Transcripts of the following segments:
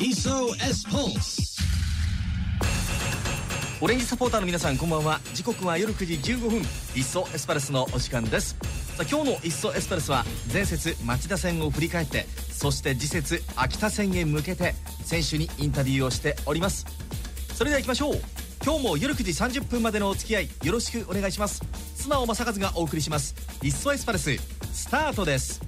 SOS Pulse. オレンジサポーターの皆さんこんばんは。時刻は夜9時15分。いっそエスパルスのお時間です。さあ今日のいっそエスパルスは前節町田戦を振り返ってそして次節秋田戦へ向けて選手にインタビューをしております。それでは行きましょう。今日も夜9時30分までのお付き合いよろしくお願いします。素直正和がお送りします。いっそエスパルススタートです。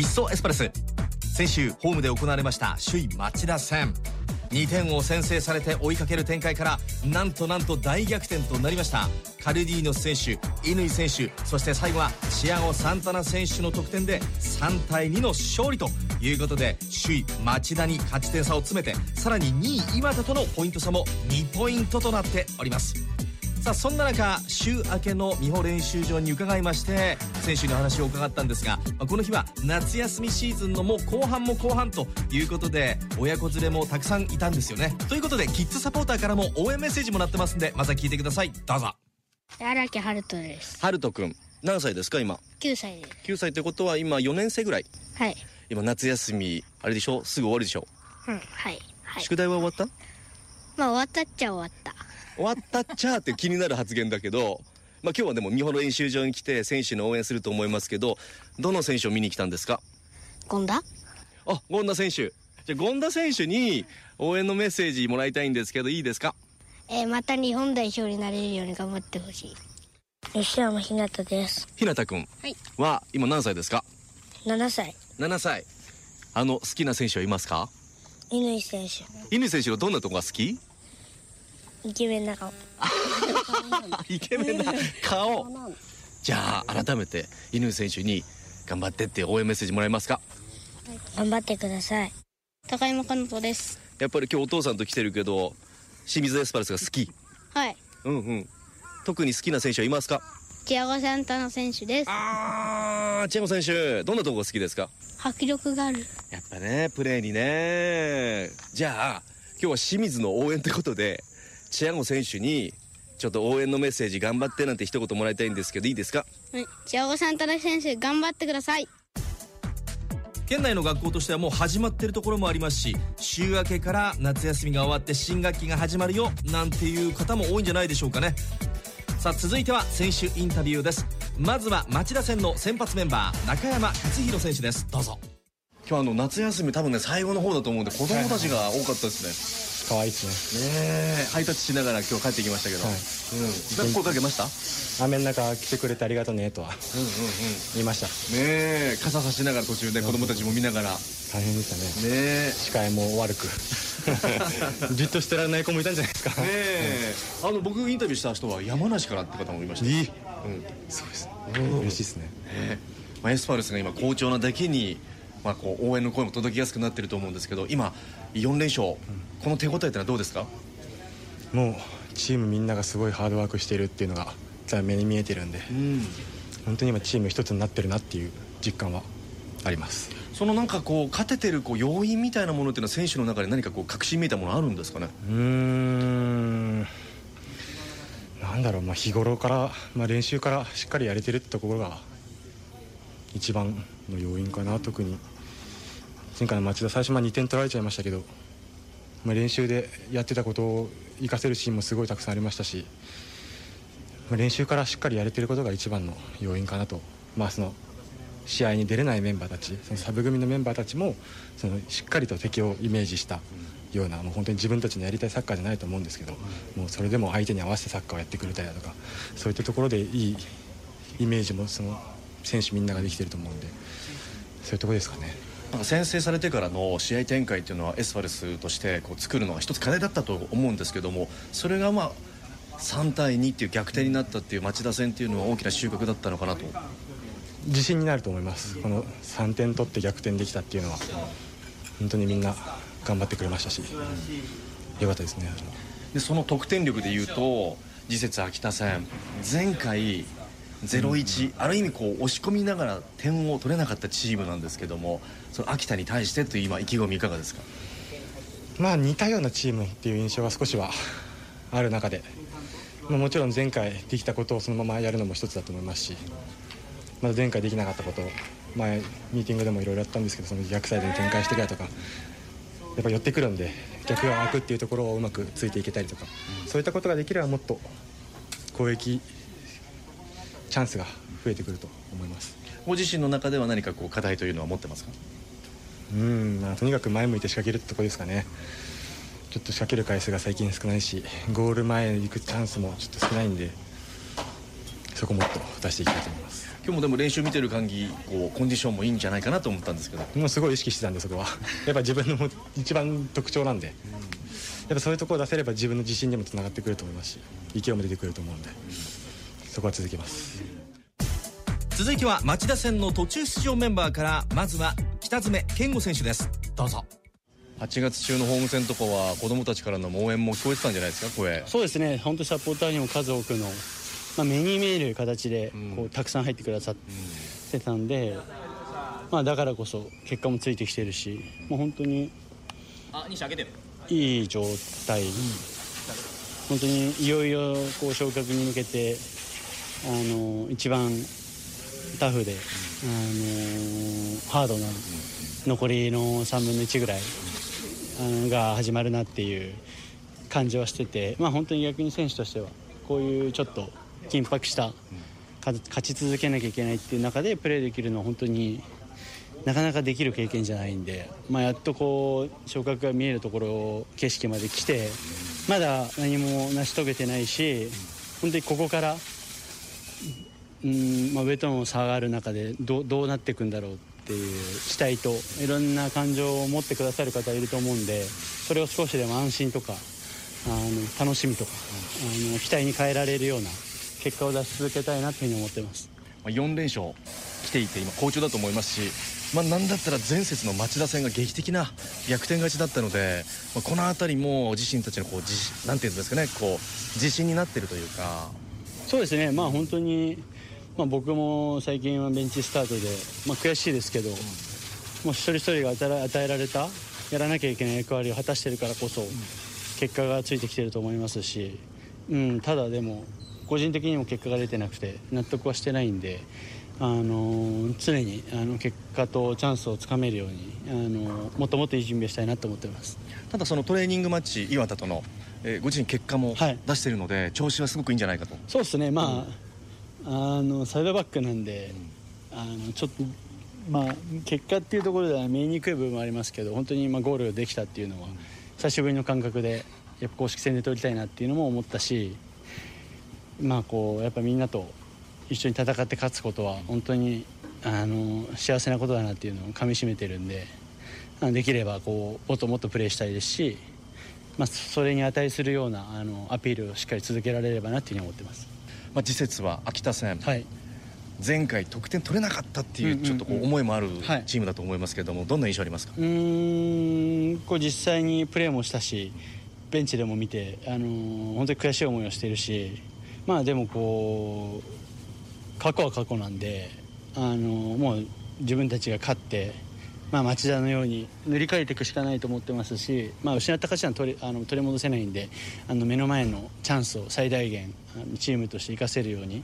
っそエスパルス。先週ホームで行われました首位町田戦。2点を先制されて追いかける展開からなんとなんと大逆転となりました。カルディーノス選手乾選手そして最後はチアゴ・サンタナ選手の得点で3対2の勝利ということで首位町田に勝ち点差を詰めてさらに2位岩田とのポイント差も2ポイントとなっておりますさあそんな中週明けの美穂練習場に伺いまして選手にお話を伺ったんですがまあこの日は夏休みシーズンのもう後半も後半ということで親子連れもたくさんいたんですよねということでキッズサポーターからも応援メッセージもらってますんでまずは聞いてくださいどうぞ荒木春人です。はるとくん何歳ですか今？9歳です。9歳ってことは今4年生ぐらい？はい。今夏休みあれでしょ？すぐ終わるでしょ、うん、はい。はい。宿題は終わった？まあ、終わったっちゃ終わった。終わったっちゃーって気になる発言だけど、まあ、今日はでも美穂の練習場に来て選手の応援すると思いますけどどの選手を見に来たんですか？ゴンダあ権田選手じゃあ権田選手に応援のメッセージもらいたいんですけどいいですか？えーまた日本代表になれるように頑張ってほしい。吉山ひなたです。日向君はい。は今何歳ですか？7歳。7歳あの好きな選手はいますか？乾選手。乾選手のどんなとこが好き？イケメンな顔。イケメンな顔じゃあ改めて乾選手に頑張ってって応援メッセージもらえますか？頑張ってください。高山かのとです。やっぱり今日お父さんと来てるけど清水エスパルスが好きはい。うんうん特に好きな選手はいますか？チアゴ・サンタナ選手です。あーチェゴ選手どんなとこが好きですか迫力がある。やっぱねプレーにねじゃあ今日は清水の応援ってことでチアゴ選手にちょっと応援のメッセージ頑張ってなんて一言もらいたいんですけどいいですかはい。チアゴ・サンタナ選手、頑張ってください。県内の学校としてはもう始まってるところもありますし週明けから夏休みが終わって新学期が始まるよなんていう方も多いんじゃないでしょうかねさあ続いては選手インタビューです。まずは町田戦の先発メンバー中山勝弘選手です。どうぞ。今日あの夏休み多分ね最後の方だと思うんで子供たちが多かったですね。可愛いですね。え。ハイタッチしながら今日帰ってきましたけど、はい。うん、声かけました？ね雨の中来てくれてありがとうねとは。言いました。ねえ。傘差しながら途中で子供たちも見ながら。ね大変でしたね。え。視界も悪く。じっとしてられない子もいたんじゃないですか。ねえ。あの僕インタビューした人は山梨からって方もいましたいい。うん。そうです。嬉しいですね。ねまあ、エスパルスが今好調なだけに、まあ、こう応援の声も届きやすくなってると思うんですけど今4連勝この手応えってのはどうですか？もうチームみんながすごいハードワークしているっていうのが目に見えてるんで。うん。本当に今チーム一つになってるなっていう実感はあります。そのなんかこう勝ててるこう要因みたいなものっていうのは選手の中で何かこう確信めいたものあるんですかね？うーん。なんだろう、まあ、日頃から、まあ、練習からしっかりやれてるってところが一番の要因かな。特に前回の町田最初まあ2点取られちゃいましたけど、まあ、練習でやってたことを活かせるシーンもすごいたくさんありましたし、まあ、練習からしっかりやれてることが一番の要因かなと、まあ、その試合に出れないメンバーたちそのサブ組のメンバーたちもそのしっかりと敵をイメージしたようなもう本当に自分たちのやりたいサッカーじゃないと思うんですけどもうそれでも相手に合わせてサッカーをやってくれたりだとかそういったところでいいイメージもその選手みんなができてると思うんでそういうところですかね。なんか先制されてからの試合展開っていうのはエスパルスとしてこう作るのが一つ課題だったと思うんですけどもそれがまあ3対2っていう逆転になったっていう町田戦っていうのは大きな収穫だったのかなと。自信になると思います。この3点取って逆転できたっていうのは本当にみんな頑張ってくれましたしよかったですねでその得点力でいうと次節秋田戦。前回0-1、ある意味こう押し込みながら点を取れなかったチームなんですけどもその秋田に対してという今意気込みいかがですか？まあ似たようなチームっていう印象が少しはある中で、まあ、もちろん前回できたことをそのままやるのも一つだと思いますしまだ前回できなかったことを前ミーティングでもいろいろやったんですけどその逆サイドに展開してからとかやっぱ寄ってくるんで逆が空くっていうところをうまくついていけたりとかそういったことができればもっと攻撃チャンスが増えてくると思います。ご自身の中では何かこう課題というのは持ってますか？うん、まあ、とにかく前向いて仕掛けるってところですかね。ちょっと仕掛ける回数が最近少ないしゴール前に行くチャンスもちょっと少ないんでそこもっと出していきたいと思います。今日もでも練習見てる限りこうコンディションもいいんじゃないかなと思ったんですけど。もうすごい意識してたんでそこは。やっぱ自分の一番特徴なんで。やっぱそういうところを出せれば自分の自信にもつながってくると思いますし勢いも出てくると思うんでそこは続けます。続いては町田戦の途中出場メンバーからまずは北爪健吾選手です。どうぞ。8月中のホーム戦とかは子供たちからの応援も聞こえてたんじゃないですか？声。そうですね。本当サポーターにも数多くの、まあ、目に見える形でこうたくさん入ってくださってたんで、まあ、だからこそ結果もついてきてるしもう本当にいい状態、本当にいよいよこう昇格に向けてあの一番タフで、あのハードな残りの3分の1ぐらいが始まるなっていう感じはしてて、まあ、本当に逆に選手としてはこういうちょっと緊迫した勝ち続けなきゃいけないっていう中でプレーできるのは本当になかなかできる経験じゃないんで、まあ、やっとこう昇格が見えるところ景色まで来てまだ何も成し遂げてないし本当にここから、うんまあ、上との差がある中でどうどうなっていくんだろうっていう期待といろんな感情を持ってくださる方いると思うんでそれを少しでも安心とかあの楽しみとかあの期待に変えられるような結果を出し続けたいなというふうに思ってます。4連勝来ていて今好調だと思いますし、まあ、なんだったら前節の町田戦が劇的な逆転勝ちだったので、まあ、この辺りも自身たちのこう自なんていうんですかねこう自信になってるというかそうですね、まあ、本当に、まあ、僕も最近はベンチスタートで、まあ、悔しいですけど、もう一人一人が与えられたやらなきゃいけない役割を果たしてるからこそ、結果がついてきてると思いますし、うん、ただでも個人的にも結果が出てなくて納得はしてないんで、あの常にあの結果とチャンスをつかめるように、あのもっともっといい準備をしたいなと思ってます。ただそのトレーニングマッチ岩田との、えーご自身結果もはい。出しているので、調子はすごくいいんじゃないかと。そうですね、まあ、あのサイドバックなんで、あのちょっと、まあ、結果っていうところでは見えにくい部分もありますけど、本当に今ゴールができたっていうのは、久しぶりの感覚で、やっぱ公式戦で取りたいなっていうのも思ったし、まあ、こうやっぱみんなと一緒に戦って勝つことは、本当にあの幸せなことだなっていうのをかみしめてるんで、できればこうもっともっとプレーしたいですし、まあ、それに値するようなあのアピールをしっかり続けられればなっていうふうに思ってます。まあ、次節は秋田戦、はい。前回得点取れなかったっていうちょっとこう思いもあるはい。チームだと思いますけれども、どんな印象ありますか？うーんこう実際にプレーもしたしベンチでも見て、あのー本当に悔しい思いをしているしまあでもこう過去は過去なんで、あのーもう自分たちが勝って、まあ、町田のように塗り替えていくしかないと思ってますし、まあ、失った勝ちは取りあの取り戻せないんであの目の前のチャンスを最大限チームとして生かせるように。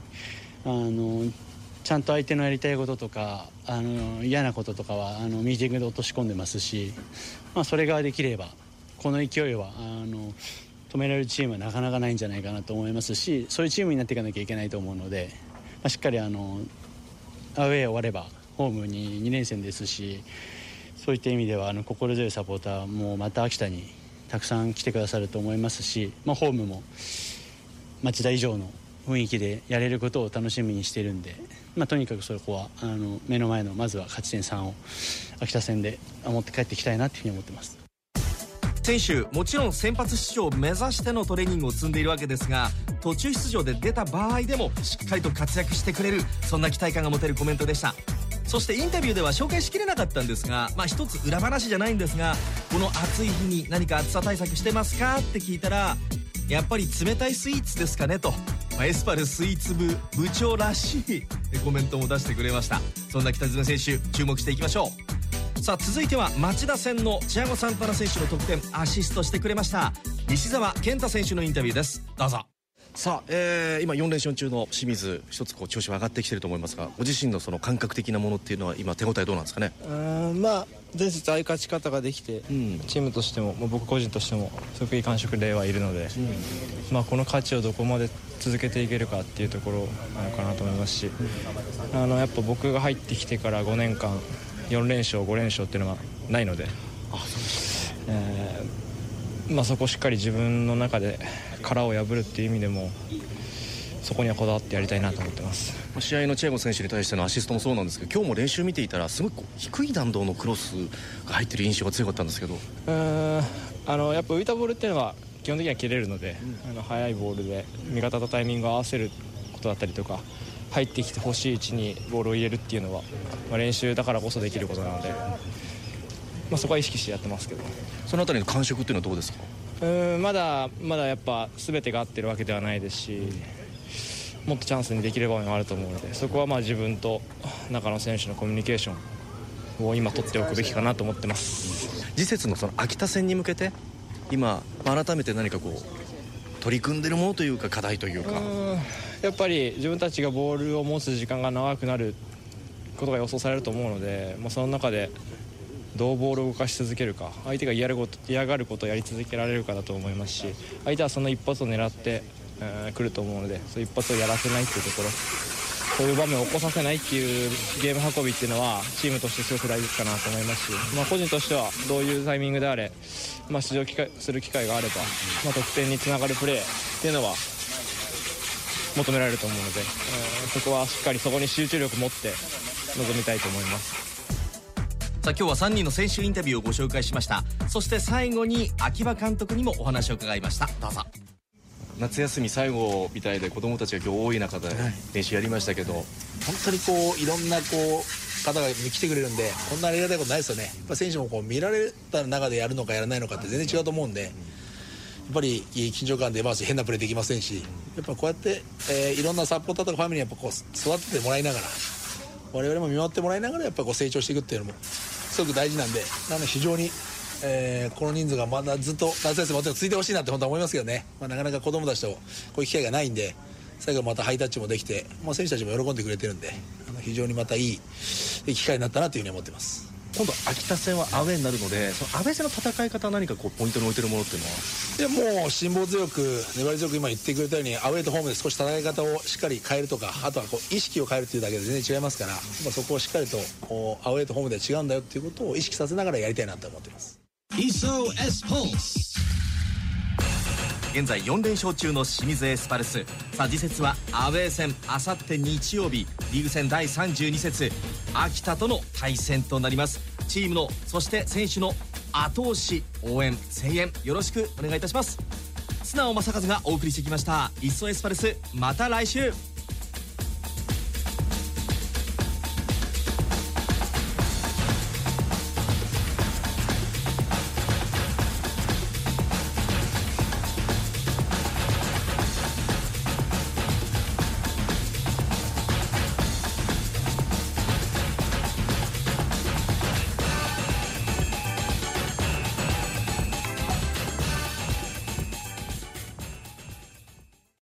あのちゃんと相手のやりたいこととかあの嫌なこととかはあのミーティングで落とし込んでますし、まあ、それができればこの勢いはあの止められるチームはなかなかないんじゃないかなと思いますしそういうチームになっていかなきゃいけないと思うので、まあ、しっかりあのアウェー終わればホームに2連戦ですしそういった意味ではあの心強いサポーターもまた秋田にたくさん来てくださると思いますし、まあ、ホームも町田以上の雰囲気でやれることを楽しみにしているんで、まあ、とにかくそこはあの目の前のまずは勝ち点3を秋田戦で持って帰っていきたいなというふうに思ってます。選手もちろん先発出場を目指してのトレーニングを積んでいるわけですが途中出場で出た場合でもしっかりと活躍してくれるそんな期待感が持てるコメントでしたそしてインタビューでは紹介しきれなかったんですがまあ一つ裏話じゃないんですがこの暑い日に何か暑さ対策してますかって聞いたらやっぱり冷たいスイーツですかねと、まあエスパルスイーツ部部長らしい コメントも出してくれました。そんな北爪選手注目していきましょう。さあ続いては町田戦のチアゴ・サンタナ選手の得点アシストしてくれました西澤健太選手のインタビューです。どうぞ。さあ、えー、今4連勝中の清水一つこう調子は上がってきてると思いますがご自身のその感覚的なものっていうのは今手応えどうなんですかね？うんまあ前節相勝ち方ができて、うん、チームとしても、まあ、僕個人としてもすごくいい感触ではいるので、うん、まあ、この価値をどこまで続けていけるかっていうところなのかなと思いますし、あのやっぱ僕が入ってきてから5年間4連勝5連勝っていうのがないのであそうですえーまあ、そこをしっかり自分の中で殻を破るっていう意味でもそこにはこだわってやりたいなと思ってます。試合のチェーゴ選手に対してのアシストもそうなんですけど今日も練習見ていたらすごく低い弾道のクロスが入ってる印象が強かったんですけどうんあのやっぱ浮いたボールっていうのは基本的には切れるので、うん、あの速いボールで味方とタイミングを合わせることだったりとか入ってきてほしい位置にボールを入れるっていうのは、まあ、練習だからこそできることなので、まあ、そこは意識してやってますけど。その辺りの感触っていうのはどうですか？うんまだまだやっぱ全てが合ってるわけではないですしもっとチャンスにできる場面があると思うのでそこはまあ自分と中野選手のコミュニケーションを今取っておくべきかなと思ってます。次節のその秋田戦に向けて今改めて何かこう取り組んでるものというか課題というか。やっぱり自分たちがボールを持つ時間が長くなることが予想されると思うので、まあ、その中でどうボールを動かし続けるか相手が嫌ること嫌がることをやり続けられるかだと思いますし相手はその一発を狙ってえー、来ると思うのでそういう一発をやらせないっていうところそういう場面を起こさせないっていうゲーム運びっていうのはチームとしてすごく大事かなと思いますし、まあ、個人としてはどういうタイミングであれ、まあ、出場機会する機会があれば、まあ、得点につながるプレーっていうのは求められると思うので、えー、そこはしっかりそこに集中力を持って臨みたいと思います。さあ今日は3人の選手インタビューをご紹介しました。そして最後に秋葉監督にもお話を伺いました。どうぞ。夏休み最後みたいで子供たちが今日多い中で練習やりましたけど、はい、本当にこういろんなこう方が来てくれるんでこんなありがたいことないですよね。やっぱ選手もこう見られた中でやるのかやらないのかって全然違うと思うんでやっぱり緊張感出ますし変なプレーできませんしやっぱこうやって、えー、いろんなサポーターとかファミリーにやっぱこう育ててもらいながら我々も見守ってもらいながらやっぱこう成長していくっていうのもすごく大事なんでなので非常にえー、この人数がまだずっと夏休みもついてほしいなって本当は思いますけどね、まあ、なかなか子供たちとこういう機会がないんで最後またハイタッチもできて、まあ、選手たちも喜んでくれてるんであの非常にまたいい機会になったなというふうに思ってます。今度秋田戦はアウェーになるのでそのアウェー戦の戦い方は何かこうポイントに置いてるものっていうのは？いやもう辛抱強く粘り強く今言ってくれたようにアウェーとホームで少し戦い方をしっかり変えるとかあとはこう意識を変えるというだけで全然違いますから、まあ、そこをしっかりとこうアウェーとホームで違うんだよっていうことを意識させながらやりたいなと思ってます。ース現在4連勝中の清水エスパルス。さあ次節はアウェー戦。あさって日曜日リーグ戦第32節。秋田との対戦となります。チームのそして選手の後押し応援声援よろしくお願いいたします。素直正和がお送りしてきました「いっそエスパルス」また来週。